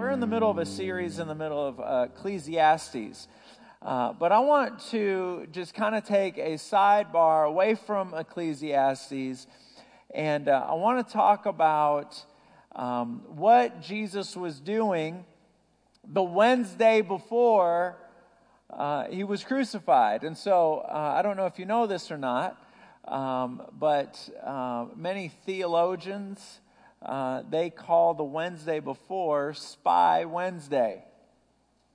we're in the middle of a series in the middle of uh, Ecclesiastes. Uh, but I want to just kind of take a sidebar away from Ecclesiastes, and uh, I want to talk about um, what Jesus was doing the Wednesday before uh, he was crucified. And so uh, I don't know if you know this or not, um, but uh, many theologians uh, they call the Wednesday before Spy Wednesday.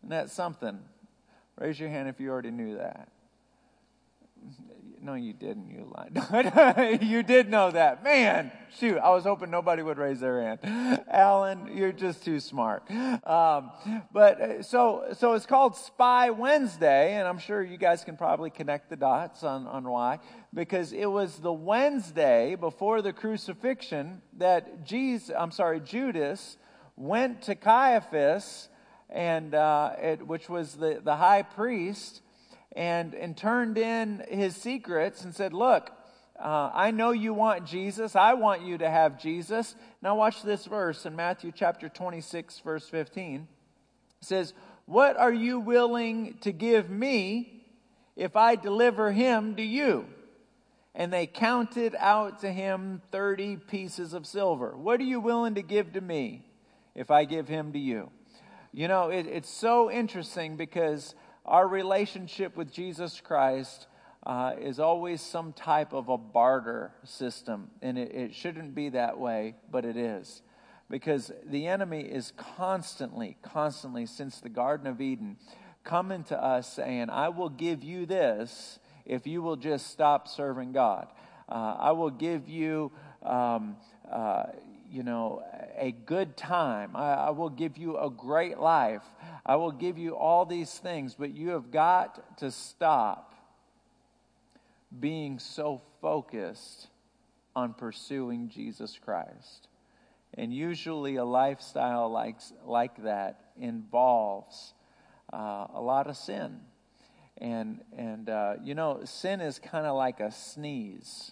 Isn't that something? Raise your hand if you already knew that. No, you didn't. You lied. you did know that. Man, shoot. I was hoping nobody would raise their hand. Alan, you're just too smart. Um, but uh, so, so it's called Spy Wednesday, and I'm sure you guys can probably connect the dots on, on why. Because it was the Wednesday before the crucifixion that Jesus, I'm sorry, Judas went to Caiaphas, and uh, it, which was the, the high priest and, and turned in his secrets and said, Look, uh, I know you want Jesus. I want you to have Jesus. Now, watch this verse in Matthew chapter 26, verse 15. It says, What are you willing to give me if I deliver him to you? And they counted out to him 30 pieces of silver. What are you willing to give to me if I give him to you? You know, it, it's so interesting because our relationship with Jesus Christ uh, is always some type of a barter system, and it, it shouldn't be that way, but it is. Because the enemy is constantly, constantly, since the Garden of Eden, coming to us saying, I will give you this if you will just stop serving God. Uh, I will give you, um, uh, you know, a good time. I, I, will give you a great life. I will give you all these things, but you have got to stop being so focused on pursuing Jesus Christ. And usually, a lifestyle like, like that involves uh, a lot of sin. And, and uh, you know, sin is kind of like a sneeze.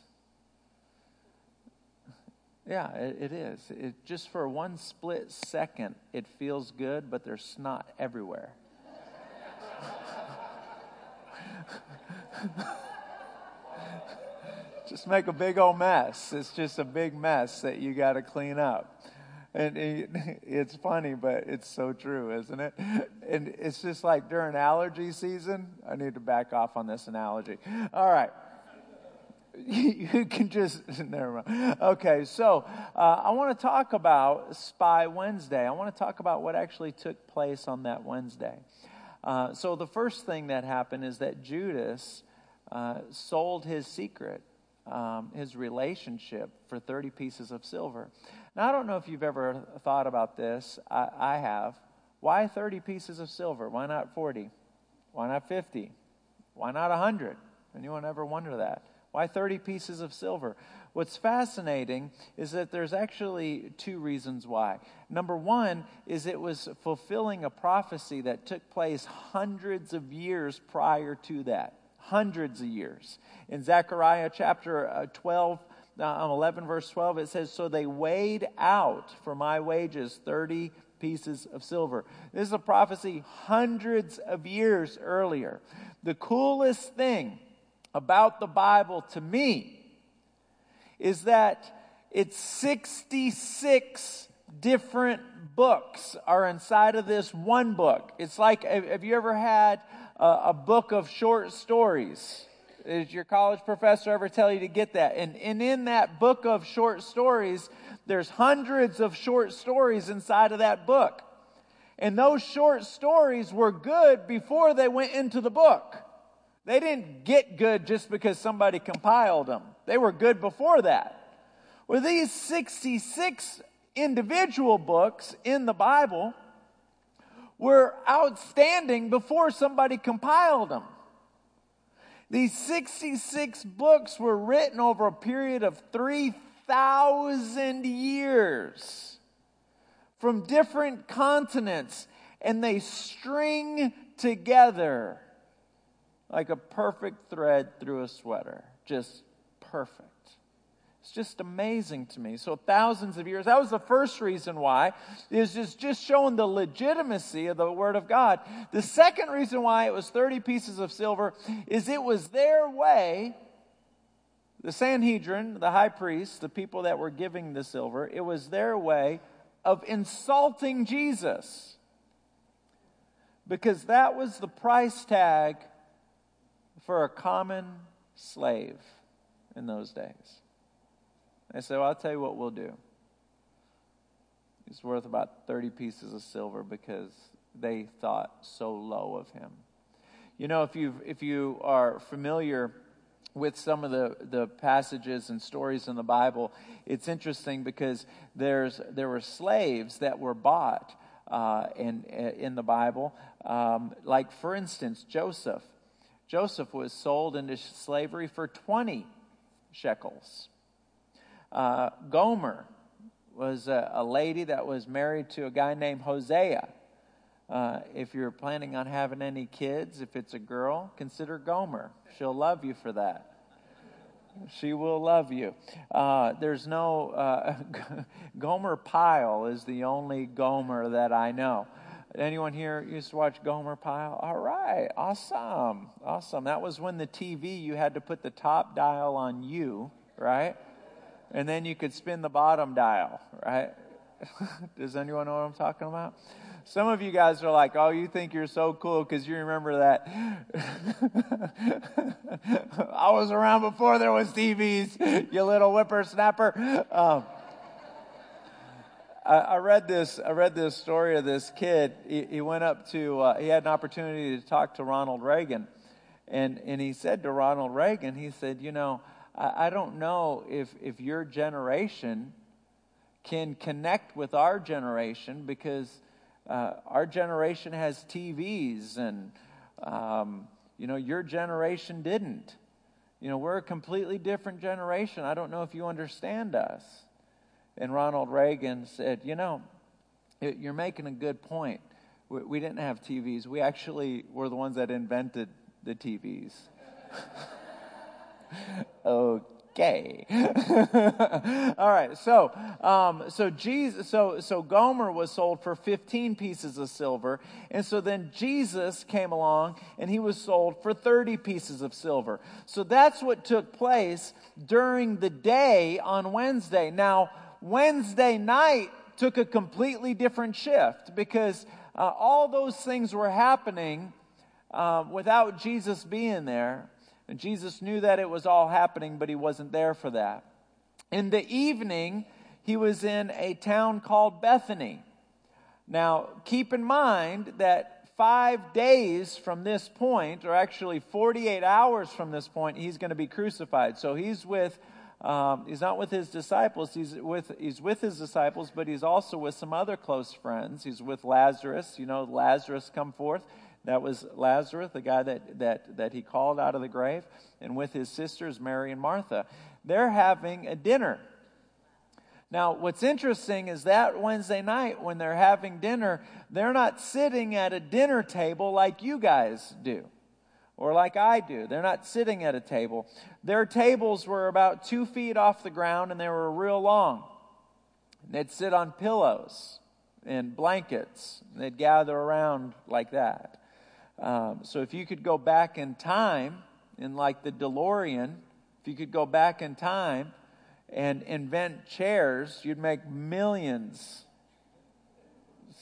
Yeah, it, it is. It, just for one split second, it feels good, but there's snot everywhere. just make a big old mess. It's just a big mess that you got to clean up. And it, it's funny, but it's so true, isn't it? And it's just like during allergy season. I need to back off on this analogy. All right you can just never mind. Okay, so uh, I want to talk about Spy Wednesday. I want to talk about what actually took place on that Wednesday. Uh, so the first thing that happened is that Judas uh, sold his secret, um, his relationship, for thirty pieces of silver. Now I don't know if you've ever thought about this. I, I have. Why thirty pieces of silver? Why not forty? Why not fifty? Why not hundred? Anyone ever wonder that? Why 30 pieces of silver? What's fascinating is that there's actually two reasons why. Number one is it was fulfilling a prophecy that took place hundreds of years prior to that. Hundreds of years. In Zechariah chapter uh, 12, uh, 11, verse 12, it says, So they weighed out for my wages 30 pieces of silver. This is a prophecy hundreds of years earlier. The coolest thing about the Bible to me is that it's 66 different books are inside of this one book. It's like, have you ever had a, a book of short stories? Did your college professor ever tell you to get that? And, and in that book of short stories, there's hundreds of short stories inside of that book. And those short stories were good before they went into the book. They didn't get good just because somebody compiled them. They were good before that. Well, these 66 individual books in the Bible were outstanding before somebody compiled them. These 66 books were written over a period of 3,000 years from different continents, and they string together like a perfect thread through a sweater. Just perfect. It's just amazing to me. So thousands of years. That was the first reason why, is just, just showing the legitimacy of the Word of God. The second reason why it was 30 pieces of silver is it was their way, the Sanhedrin, the high priests, the people that were giving the silver, it was their way of insulting Jesus. Because that was the price tag for a common slave in those days. They said, Well, I'll tell you what we'll do. He's worth about 30 pieces of silver because they thought so low of him. You know, if, you if you are familiar with some of the, the passages and stories in the Bible, it's interesting because there's, there were slaves that were bought uh, in, in the Bible. Um, like, for instance, Joseph. Joseph was sold into slavery for 20 shekels. Uh, Gomer was a, a, lady that was married to a guy named Hosea. Uh, if you're planning on having any kids, if it's a girl, consider Gomer. She'll love you for that. She will love you. Uh, there's no, uh, Gomer Pyle is the only Gomer that I know. Anyone here used to watch Gomer Pyle? All right, awesome, awesome. That was when the TV, you had to put the top dial on you, right? and then you could spin the bottom dial, right? Does anyone know what I'm talking about? Some of you guys are like, oh, you think you're so cool because you remember that. I was around before there was TVs, you little whippersnapper. Um, I, I, read this. I read this story of this kid. He, he went up to. Uh, he had an opportunity to talk to Ronald Reagan, and and he said to Ronald Reagan, he said, you know, I, I don't know if, if your generation can connect with our generation because uh, our generation has TVs and, um, you know, your generation didn't. You know, we're a completely different generation. I don't know if you understand us. And Ronald Reagan said, You know, you're making a good point. We, didn't have TVs. We actually were the ones that invented the TVs. okay. All right. So, um, so Jesus, so so Gomer was sold for 15 pieces of silver, and so then Jesus came along and he was sold for 30 pieces of silver. So that's what took place during the day on Wednesday. Now, Wednesday night took a completely different shift because uh, all those things were happening uh, without Jesus being there. And Jesus knew that it was all happening, but he wasn't there for that. In the evening, he was in a town called Bethany. Now, keep in mind that five days from this point, or actually 48 hours from this point, he's going to be crucified. So he's with. Um, he's not with his disciples. He's with, he's with his disciples, but he's also with some other close friends. He's with Lazarus. You know, Lazarus come forth. That was Lazarus, the guy that, that, that he called out of the grave, and with his sisters, Mary and Martha. They're having a dinner. Now, what's interesting is that Wednesday night, when they're having dinner, they're not sitting at a dinner table like you guys do or like I do. They're not sitting at a table. Their tables were about two feet off the ground and they were real long. They'd sit on pillows and blankets. And They'd gather around like that. Um, so if you could go back in time, in like the DeLorean, if you could go back in time and invent chairs, you'd make millions.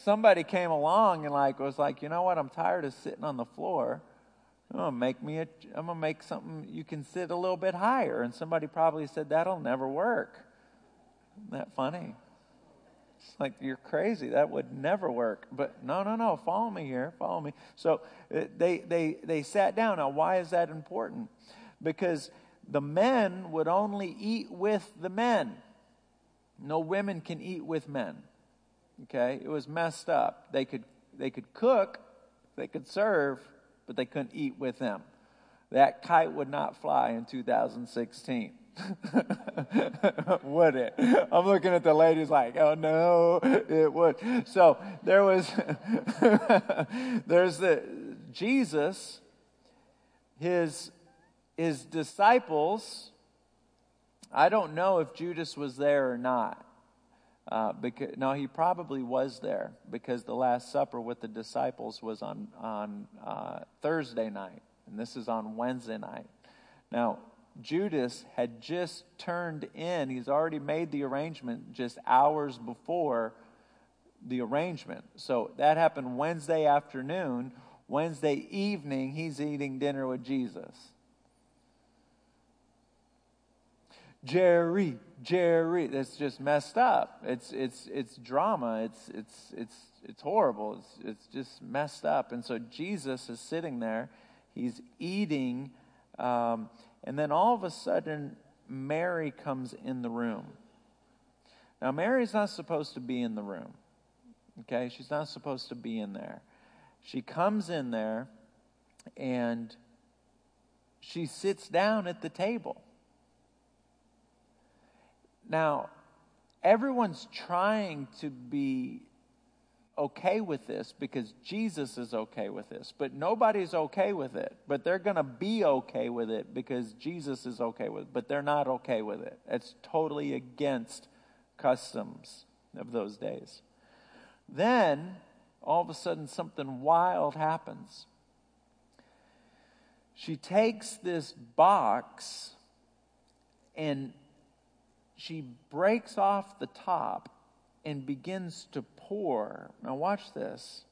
Somebody came along and like was like, you know what? I'm tired of sitting on the floor. I'm gonna make me a, I'm gonna make something you can sit a little bit higher. And somebody probably said that'll never work. Isn't that funny? It's like, you're crazy. That would never work. But no, no, no. Follow me here. Follow me. So uh, they, they, they sat down. Now, why is that important? Because the men would only eat with the men. No women can eat with men. Okay? It was messed up. They could, they could cook, they could serve, but they couldn't eat with them. That kite would not fly in 2016. would it? I'm looking at the ladies like, oh no, it would. So there was, there's the Jesus, his his disciples, I don't know if Judas was there or not. Uh, because, no, he probably was there because the Last Supper with the disciples was on, on uh, Thursday night, and this is on Wednesday night. Now, Judas had just turned in, he's already made the arrangement just hours before the arrangement. So that happened Wednesday afternoon. Wednesday evening, he's eating dinner with Jesus. Jerry, Jerry. That's just messed up. It's it's it's drama. It's it's it's it's horrible. It's it's just messed up. And so Jesus is sitting there. He's eating, um, and then all of a sudden, Mary comes in the room. Now, Mary's not supposed to be in the room. Okay, she's not supposed to be in there. She comes in there, and she sits down at the table. Now, everyone's trying to be okay with this because Jesus is okay with this, but nobody's okay with it. But they're going to be okay with it because Jesus is okay with it, but they're not okay with it. It's totally against customs of those days. Then, all of a sudden, something wild happens. She takes this box and she breaks off the top and begins to pour. Now, watch this.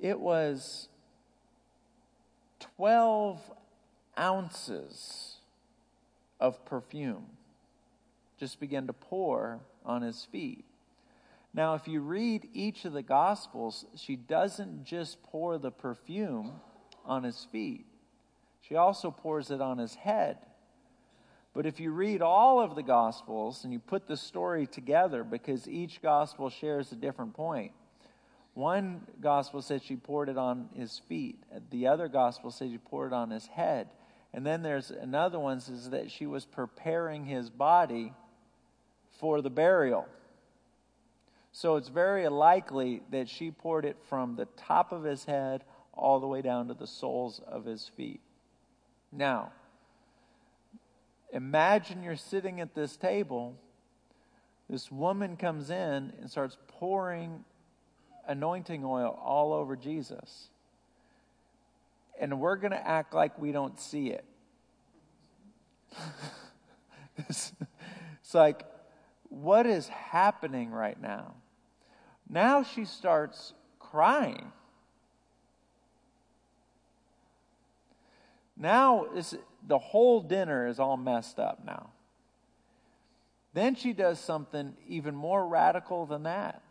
It was 12 ounces of perfume just began to pour on his feet. Now, if you read each of the Gospels, she doesn't just pour the perfume on his feet, she also pours it on his head. But if you read all of the Gospels and you put the story together, because each Gospel shares a different point, one Gospel says she poured it on his feet, the other Gospel says she poured it on his head. And then there's another one says that she was preparing his body for the burial. So it's very likely that she poured it from the top of his head all the way down to the soles of his feet. Now, Imagine you're sitting at this table. This woman comes in and starts pouring anointing oil all over Jesus. And we're going to act like we don't see it. it's, it's like, what is happening right now? Now she starts crying. Now, it's, the whole dinner is all messed up now. Then she does something even more radical than that.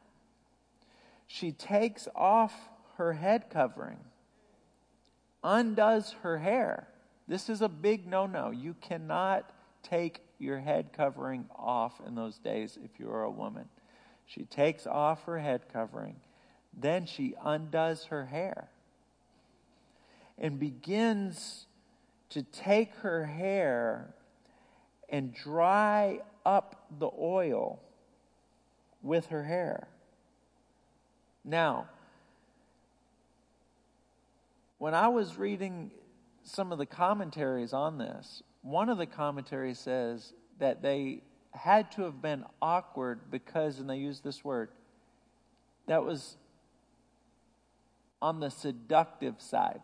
She takes off her head covering, undoes her hair. This is a big no no. You cannot take your head covering off in those days if you're a woman. She takes off her head covering, then she undoes her hair and begins to take her hair and dry up the oil with her hair. Now, when I was reading some of the commentaries on this, one of the commentaries says that they had to have been awkward because, and they use this word, that was on the seductive side.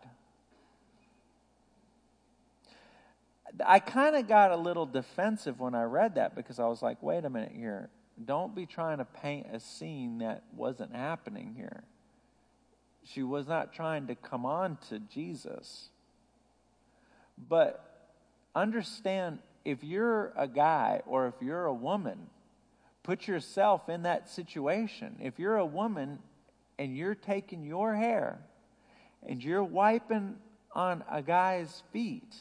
I kind of got a little defensive when I read that because I was like, wait a minute here. Don't be trying to paint a scene that wasn't happening here. She was not trying to come on to Jesus. But understand if you're a guy or if you're a woman, put yourself in that situation. If you're a woman and you're taking your hair and you're wiping on a guy's feet,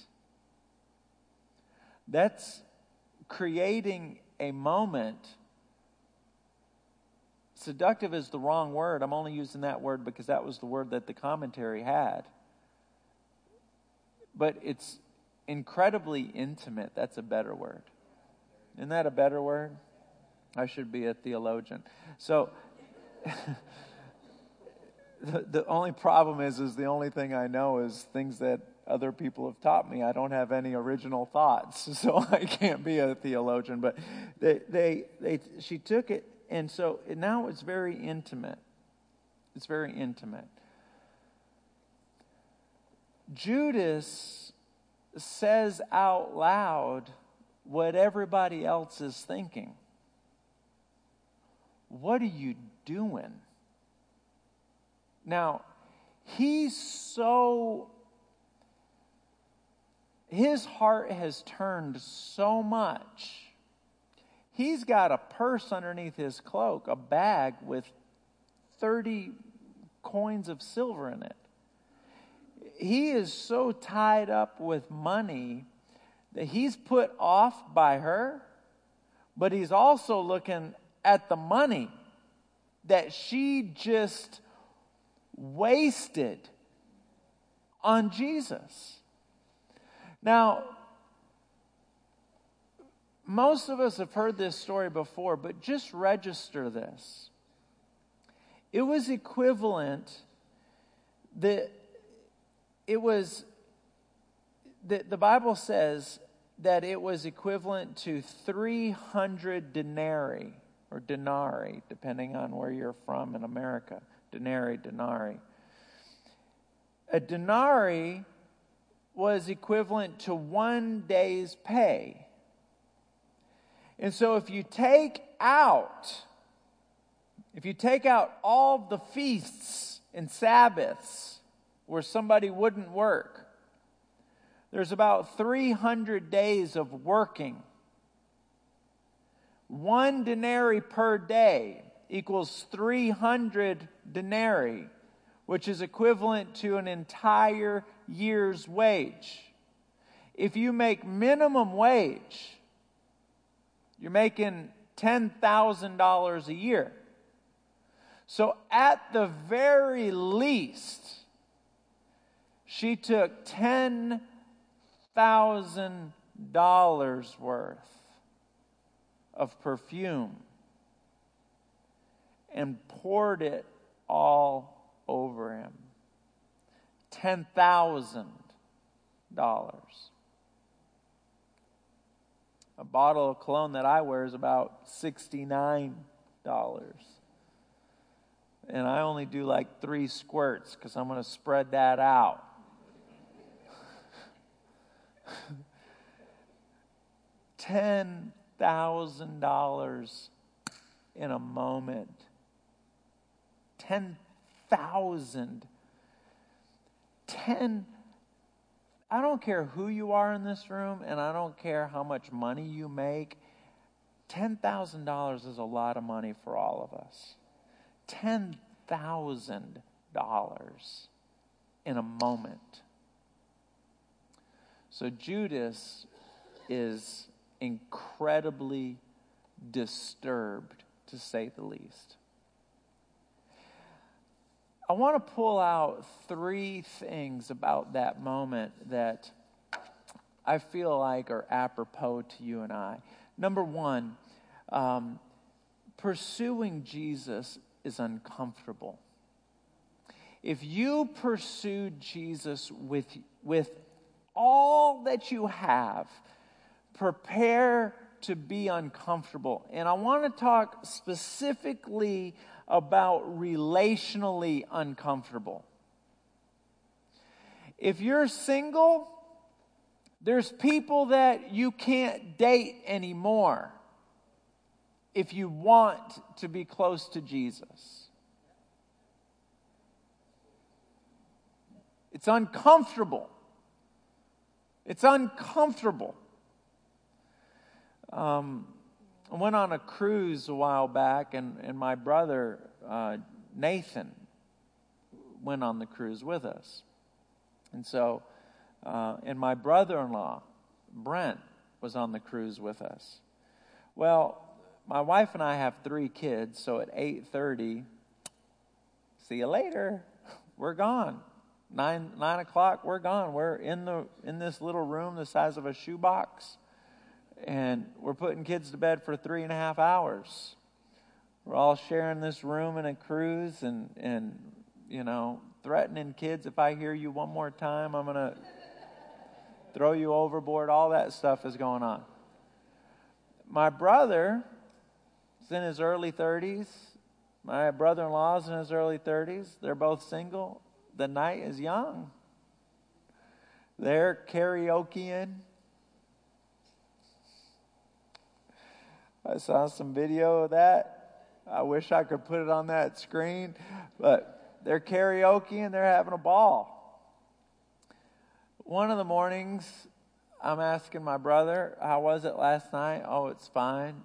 that's creating a moment. Seductive is the wrong word. I'm only using that word because that was the word that the commentary had. But it's incredibly intimate. That's a better word. Isn't that a better word? I should be a theologian. So the, the only problem is is the only thing I know is things that other people have taught me. I don't have any original thoughts, so I can't be a theologian. But they, they, they, she took it, and so now it's very intimate. It's very intimate. Judas says out loud what everybody else is thinking. What are you doing? Now, he's so, his heart has turned so much. He's got a purse underneath his cloak, a bag with 30 coins of silver in it. He is so tied up with money that he's put off by her, but he's also looking at the money that she just wasted on Jesus. Now, most of us have heard this story before, but just register this. It was equivalent that it was the, the Bible says that it was equivalent to 300 denarii or denarii, depending on where you're from in America. Denarii, denarii. A denarii was equivalent to one day's pay. And so if you take out, if you take out all the feasts and Sabbaths where somebody wouldn't work, there's about 300 days of working. One denarii per day equals 300 denarii, which is equivalent to an entire year's wage. If you make minimum wage, you're making $10,000 a year. So, at the very least, she took 10 thousand dollars worth of perfume and poured it all over him. Ten thousand dollars. A bottle of cologne that I wear is about $69. And I only do like three squirts because I'm going to spread that out. $10,000 in a moment. 10,000. 10 I don't care who you are in this room and I don't care how much money you make. $10,000 is a lot of money for all of us. $10,000 in a moment. So Judas is incredibly disturbed, to say the least. I want to pull out three things about that moment that I feel like are apropos to you and I. Number one, um, pursuing Jesus is uncomfortable. If you pursue Jesus with, with all that you have, prepare to be uncomfortable. And I want to talk specifically about relationally uncomfortable. If you're single, there's people that you can't date anymore if you want to be close to Jesus. It's uncomfortable. It's uncomfortable. Um, I went on a cruise a while back, and, and my brother, uh, Nathan, went on the cruise with us. And so, uh, and my brother in law, Brent, was on the cruise with us. Well, my wife and I have three kids, so at 8.30, see you later, we're gone nine nine o'clock we're gone we're in the in this little room the size of a shoebox and we're putting kids to bed for three and a half hours we're all sharing this room in a cruise and and you know threatening kids if i hear you one more time i'm gonna throw you overboard, all that stuff is going on. My brother is in his early 30s. My brother in law is in his early 30s. They're both single. The night is young. They're karaokeing. I saw some video of that. I wish I could put it on that screen, but they're karaoke and they're having a ball. One of the mornings, I'm asking my brother, How was it last night? Oh, it's fine.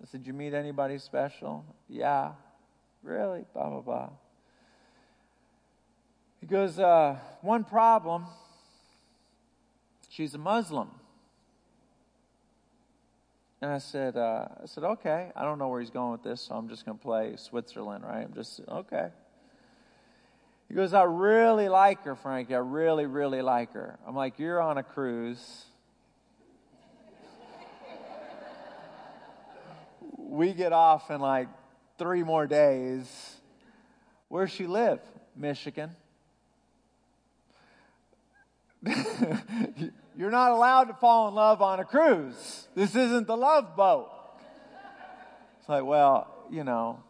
I said, Did you meet anybody special? Yeah. Really? Blah, blah, blah. He goes, uh, One problem. She's a Muslim. And I said, uh, I said, okay. I don't know where he's going with this, so I'm just going to play Switzerland, right? I'm just, okay. He goes, I really like her, Frankie. I really, really like her. I'm like, you're on a cruise. we get off in like three more days. Where's she live? Michigan. You're not allowed to fall in love on a cruise. This isn't the love boat. It's like, well, you know,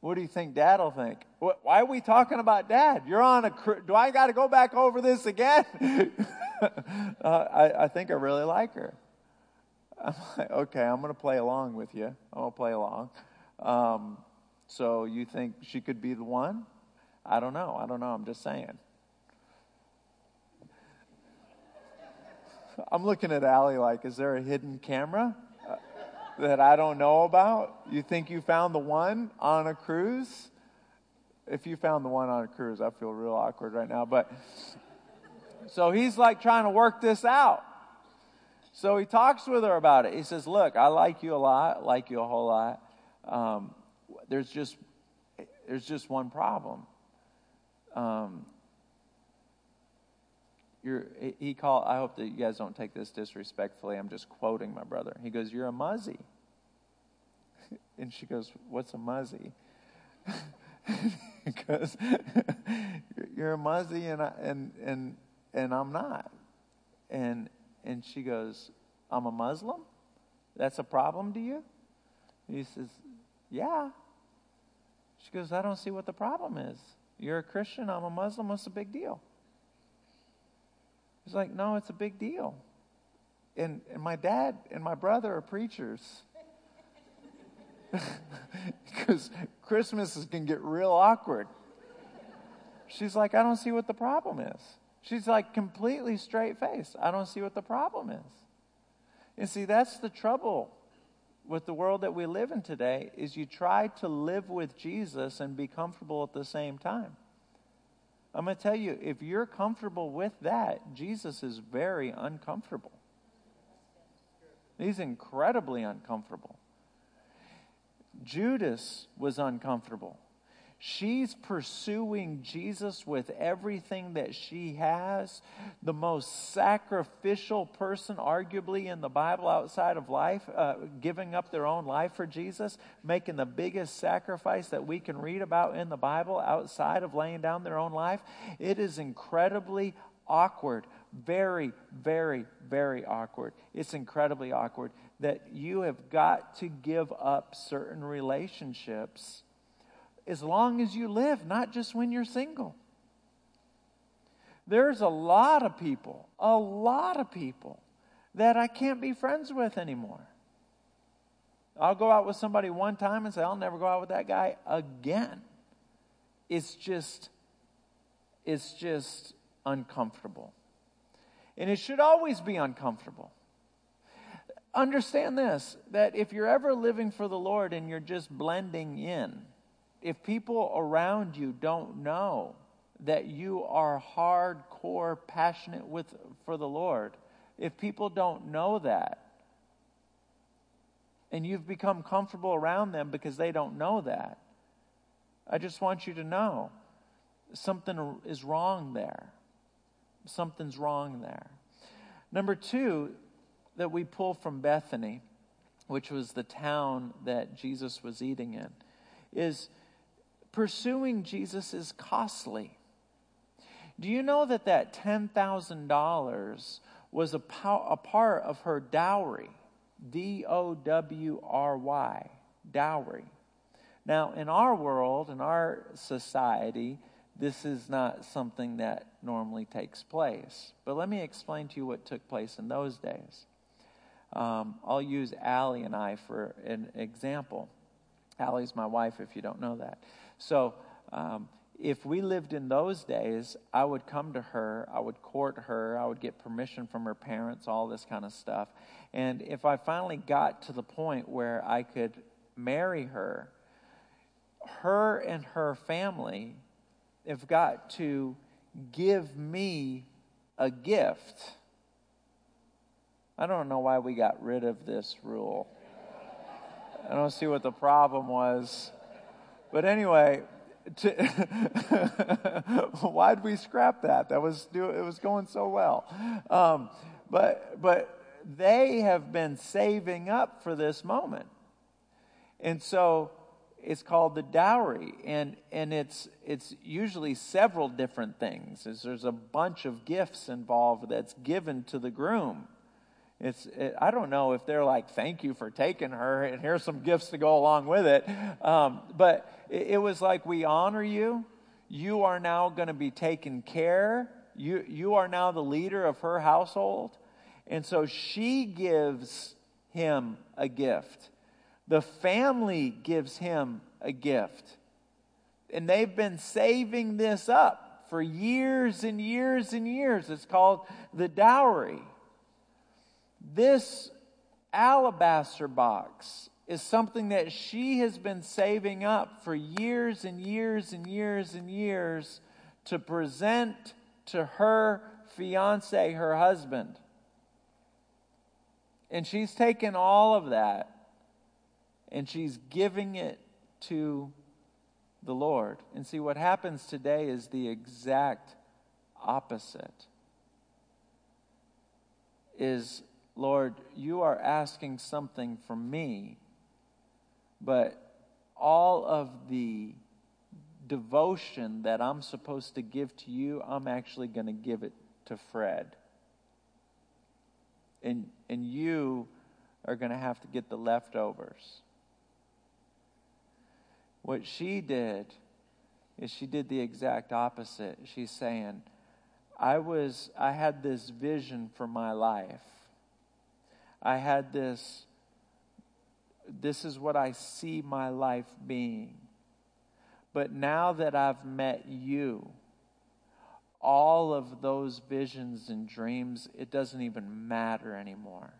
what do you think dad will think? Why are we talking about dad? You're on a cruise. Do I got to go back over this again? uh, I, I think I really like her. I'm like, okay, I'm going to play along with you. I'm going to play along. Um, so you think she could be the one? I don't know. I don't know. I'm just saying. I'm looking at Allie like, is there a hidden camera uh, that I don't know about? You think you found the one on a cruise? If you found the one on a cruise, I feel real awkward right now. But so he's like trying to work this out. So he talks with her about it. He says, Look, I like you a lot, like you a whole lot. Um, there's just there's just one problem. Um, you're, he called, I hope that you guys don't take this disrespectfully. I'm just quoting my brother. He goes, You're a muzzy. And she goes, What's a muzzy? because you're a muzzy and, I, and, and, and I'm not. And, and she goes, I'm a Muslim? That's a problem to you? He says, Yeah. She goes, I don't see what the problem is. You're a Christian, I'm a Muslim, what's the big deal? He's like, no, it's a big deal. And, and my dad and my brother are preachers. Because Christmas can get real awkward. She's like, I don't see what the problem is. She's like completely straight faced. I don't see what the problem is. And see, that's the trouble with the world that we live in today is you try to live with Jesus and be comfortable at the same time. I'm going to tell you, if you're comfortable with that, Jesus is very uncomfortable. He's incredibly uncomfortable. Judas was uncomfortable. She's pursuing Jesus with everything that she has. The most sacrificial person, arguably, in the Bible outside of life, uh, giving up their own life for Jesus, making the biggest sacrifice that we can read about in the Bible outside of laying down their own life. It is incredibly awkward. Very, very, very awkward. It's incredibly awkward that you have got to give up certain relationships as long as you live, not just when you're single. There's a lot of people, a lot of people that I can't be friends with anymore. I'll go out with somebody one time and say, I'll never go out with that guy again. It's just, it's just uncomfortable. And it should always be uncomfortable. Understand this that if you're ever living for the Lord and you're just blending in, if people around you don't know that you are hardcore passionate with for the Lord, if people don't know that, and you've become comfortable around them because they don't know that, I just want you to know something is wrong there. Something's wrong there. Number two, that we pull from Bethany, which was the town that Jesus was eating in, is pursuing Jesus is costly. Do you know that that $10,000 was a, pow- a part of her dowry? D O W R Y, dowry. Now, in our world, in our society, this is not something that normally takes place. But let me explain to you what took place in those days. Um, I'll use Allie and I for an example. Allie's my wife, if you don't know that. So, um, if we lived in those days, I would come to her, I would court her, I would get permission from her parents, all this kind of stuff. And if I finally got to the point where I could marry her, her and her family have got to give me a gift. I don't know why we got rid of this rule. I don't see what the problem was. But anyway, why'd we scrap that? That was it was going so well. Um, but but they have been saving up for this moment, and so it's called the dowry, and and it's it's usually several different things. There's a bunch of gifts involved that's given to the groom. It's, it, I don't know if they're like, thank you for taking her, and here's some gifts to go along with it. Um, but it, it was like, we honor you. You are now going to be taken care. You, you are now the leader of her household. And so she gives him a gift. The family gives him a gift. And they've been saving this up for years and years and years. It's called the dowry. This alabaster box is something that she has been saving up for years and years and years and years to present to her fiance, her husband. And she's taken all of that and she's giving it to the Lord. And see, what happens today is the exact opposite. Is Lord, you are asking something from me, but all of the devotion that I'm supposed to give to you, I'm actually going to give it to Fred. And, and you are going to have to get the leftovers. What she did is she did the exact opposite. She's saying, I was I had this vision for my life I had this, this is what I see my life being. But now that I've met you, all of those visions and dreams, it doesn't even matter anymore.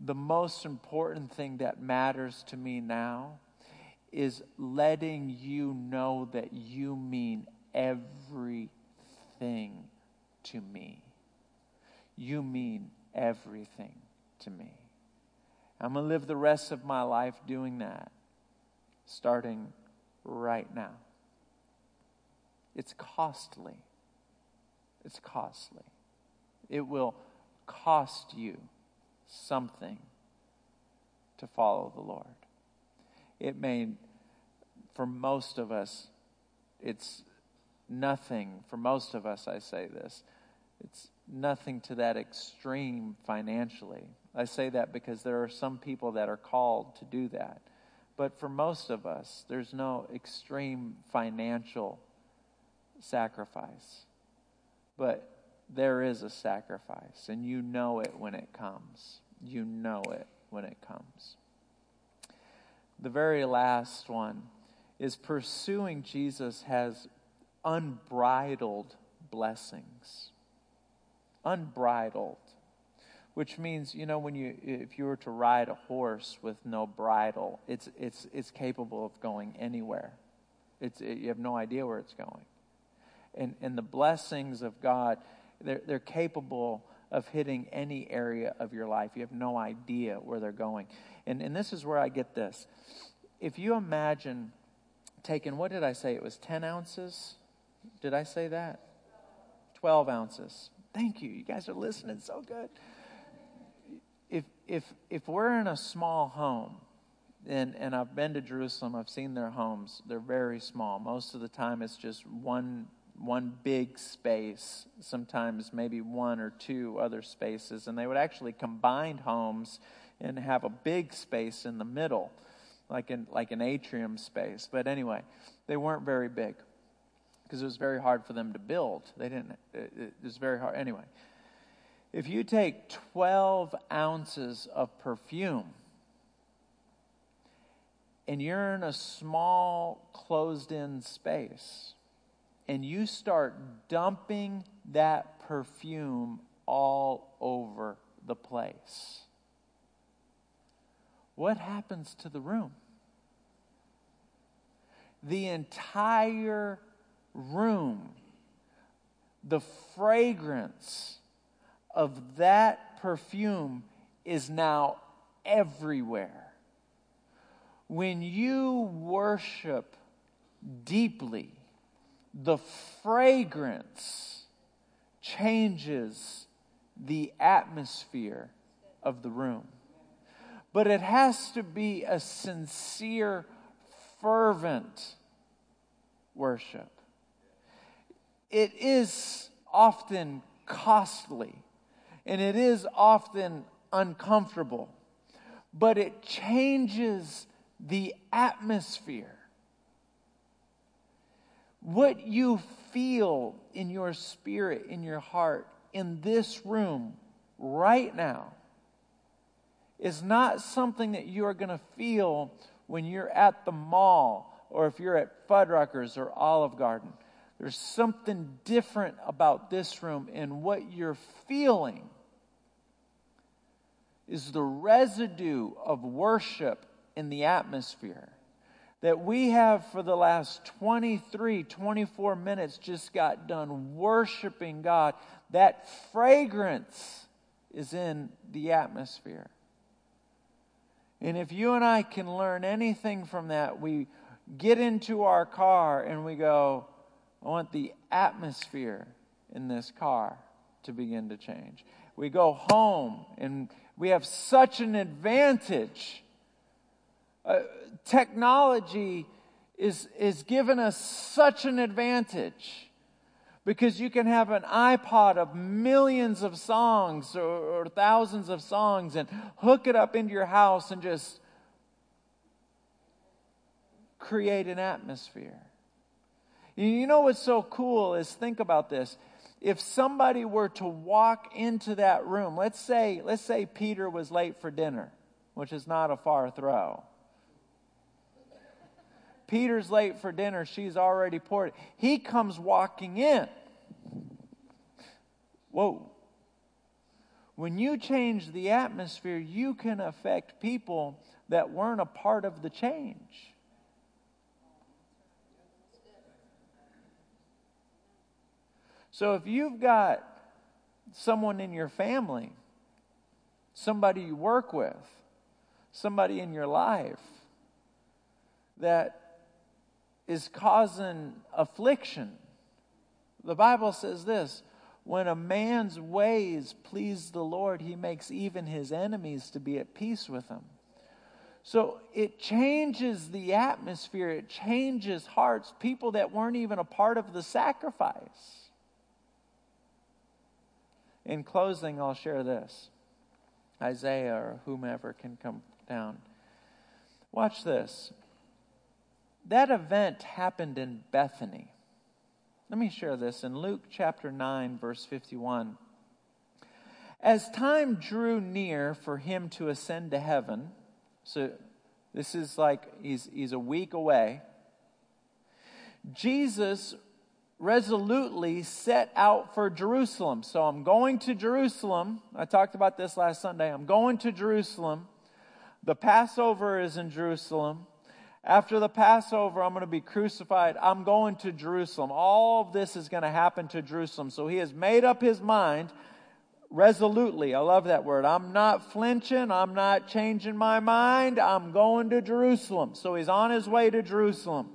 The most important thing that matters to me now is letting you know that you mean everything to me. You mean everything to me. I'm going to live the rest of my life doing that, starting right now. It's costly. It's costly. It will cost you something to follow the Lord. It may, for most of us, it's nothing. For most of us, I say this, it's nothing to that extreme financially. I say that because there are some people that are called to do that. But for most of us, there's no extreme financial sacrifice. But there is a sacrifice, and you know it when it comes. You know it when it comes. The very last one is pursuing Jesus has unbridled blessings. Unbridled which means you know when you if you were to ride a horse with no bridle it's it's it's capable of going anywhere. It's it, you have no idea where it's going. And and the blessings of god they're, they're capable of hitting any area of your life. You have no idea where they're going. And and this is where i get this. If you imagine taking what did i say? It was 10 ounces? Did i say that? 12 ounces. Thank you. You guys are listening so good if, if, we're in a small home, and, and I've been to Jerusalem, I've seen their homes, they're very small. Most of the time, it's just one one big space, sometimes maybe one or two other spaces, and they would actually combine homes and have a big space in the middle, like an, like an atrium space. But anyway, they weren't very big because it was very hard for them to build. They didn't, it, it was very hard. Anyway, if you take 12 ounces of perfume and you're in a small, closed in space, and you start dumping that perfume all over the place, what happens to the room? The entire room, the fragrance of that perfume is now everywhere. When you worship deeply, the fragrance changes the atmosphere of the room. But it has to be a sincere, fervent worship. It is often costly and it is often uncomfortable, but it changes the atmosphere. What you feel in your spirit, in your heart, in this room right now is not something that you are going to feel when you're at the mall or if you're at Fuddruckers or Olive Garden. There's something different about this room, and what you're feeling is the residue of worship in the atmosphere that we have for the last 23, 24 minutes just got done worshiping God. That fragrance is in the atmosphere. And if you and I can learn anything from that, we get into our car and we go, I want the atmosphere in this car to begin to change. We go home and we have such an advantage. Uh, technology is, is given us such an advantage because you can have an iPod of millions of songs or, or, thousands of songs and hook it up into your house and just create an atmosphere. You know what's so cool is think about this. If somebody were to walk into that room, let's say, let's say Peter was late for dinner, which is not a far throw. Peter's late for dinner. She's already poured. He comes walking in. Whoa. When you change the atmosphere, you can affect people that weren't a part of the change. So if you've got someone in your family, somebody you work with, somebody in your life that is causing affliction. The Bible says this when a man's ways please the Lord, he makes even his enemies to be at peace with him. So it changes the atmosphere, it changes hearts, people that weren't even a part of the sacrifice. In closing, I'll share this. Isaiah or whomever can come down. Watch this that event happened in Bethany. Let me share this in Luke chapter 9, verse 51. As time drew near for him to ascend to heaven, so this is like he's, he's a week away, Jesus resolutely set out for Jerusalem. So I'm going to Jerusalem. I talked about this last Sunday. I'm going to Jerusalem. The Passover is in Jerusalem. After the Passover, I'm going to be crucified. I'm going to Jerusalem. All of this is going to happen to Jerusalem. So he has made up his mind resolutely. I love that word. I'm not flinching. I'm not changing my mind. I'm going to Jerusalem. So he's on his way to Jerusalem.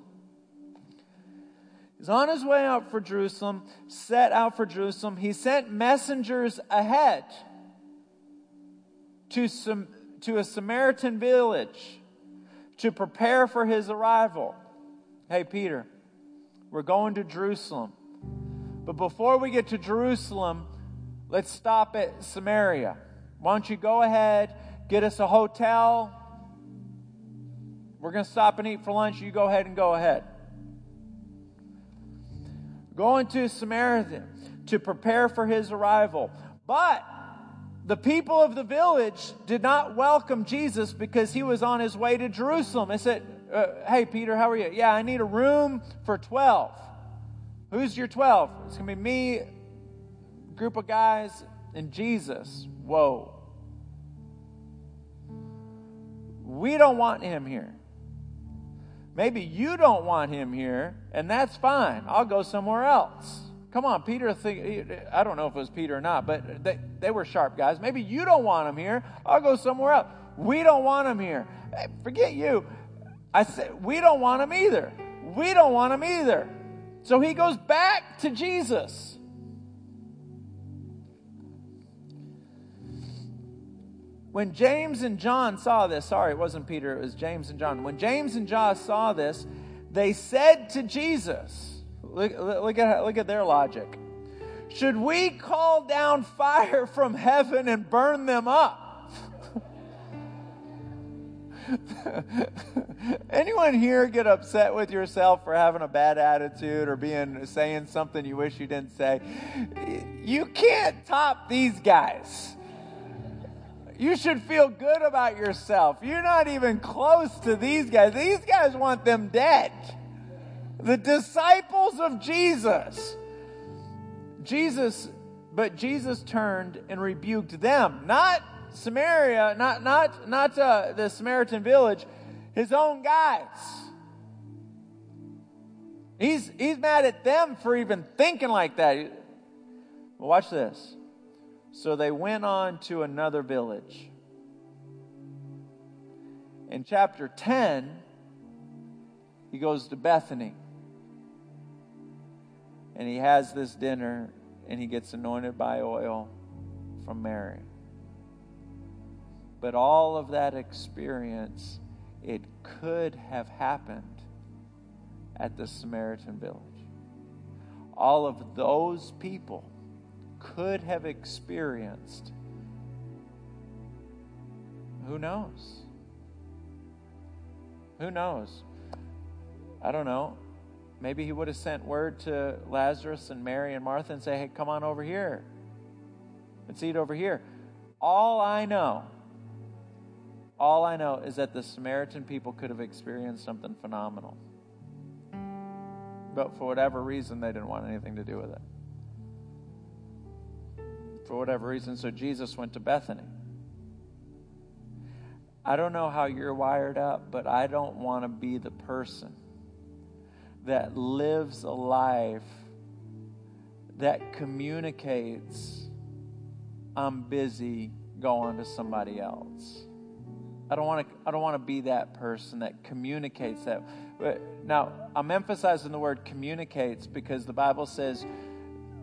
He's on his way out for Jerusalem, set out for Jerusalem. He sent messengers ahead to, some, to a Samaritan village to prepare for his arrival. Hey, Peter, we're going to Jerusalem. But before we get to Jerusalem, let's stop at Samaria. Why don't you go ahead, get us a hotel? We're going to stop and eat for lunch. You go ahead and go ahead. Going to Samaria to prepare for his arrival. But the people of the village did not welcome Jesus because he was on his way to Jerusalem. They said, uh, Hey, Peter, how are you? Yeah, I need a room for 12. Who's your 12? It's going to be me, group of guys, and Jesus. Whoa. We don't want him here. Maybe you don't want him here, and that's fine. I'll go somewhere else. Come on, Peter. Think, I don't know if it was Peter or not, but they, they were sharp guys. Maybe you don't want them here. I'll go somewhere else. We don't want them here. Hey, forget you. I said, we don't want them either. We don't want them either. So he goes back to Jesus. When James and John saw this, sorry, it wasn't Peter, it was James and John. When James and John saw this, they said to Jesus, look, look, at, look at their logic. Should we call down fire from heaven and burn them up? Anyone here get upset with yourself for having a bad attitude or being saying something you wish you didn't say? You can't top these guys. You should feel good about yourself. You're not even close to these guys. These guys want them dead. The disciples of Jesus. Jesus, but Jesus turned and rebuked them, not Samaria, not, not, not uh, the Samaritan village, his own guys. He's, he's mad at them for even thinking like that. Watch this. So they went on to another village. In chapter 10, he goes to Bethany. And he has this dinner and he gets anointed by oil from Mary. But all of that experience, it could have happened at the Samaritan village. All of those people could have experienced. Who knows? Who knows? I don't know. Maybe he would have sent word to Lazarus and Mary and Martha and say, hey, come on over here. Let's eat over here. All I know all I know is that the Samaritan people could have experienced something phenomenal. But for whatever reason, they didn't want anything to do with it. For whatever reason, so Jesus went to Bethany. I don't know how you're wired up, but I don't want to be the person that lives a life that communicates, I'm busy, go on to somebody else. I don't want to I don't want to be that person that communicates that. But now, I'm emphasizing the word communicates because the Bible says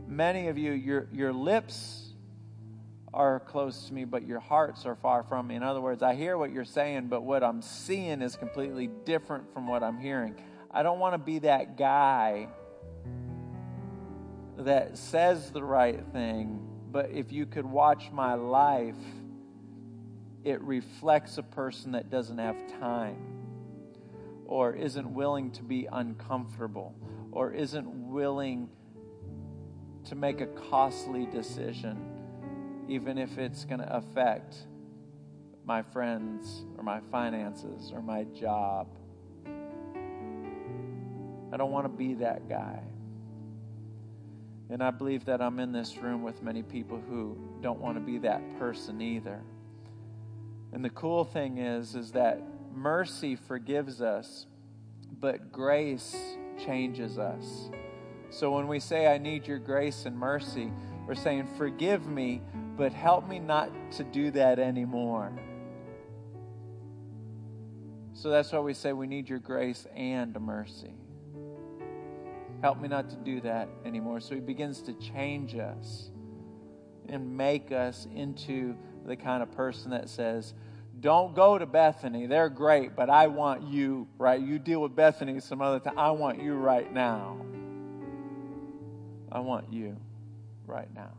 many of you your your lips are close to me, but your hearts are far from me. In other words, I hear what you're saying, but what I'm seeing is completely different from what I'm hearing. I don't want to be that guy that says the right thing, but if you could watch my life, it reflects a person that doesn't have time or isn't willing to be uncomfortable or isn't willing to make a costly decision, even if it's going to affect my friends or my finances or my job. I don't want to be that guy. And I believe that I'm in this room with many people who don't want to be that person either. And the cool thing is is that mercy forgives us, but grace changes us. So when we say I need your grace and mercy, we're saying forgive me, but help me not to do that anymore. So that's why we say we need your grace and mercy. Help me not to do that anymore. So he begins to change us and make us into the kind of person that says, don't go to Bethany. They're great, but I want you, right? You deal with Bethany some other time. I want you right now. I want you right now.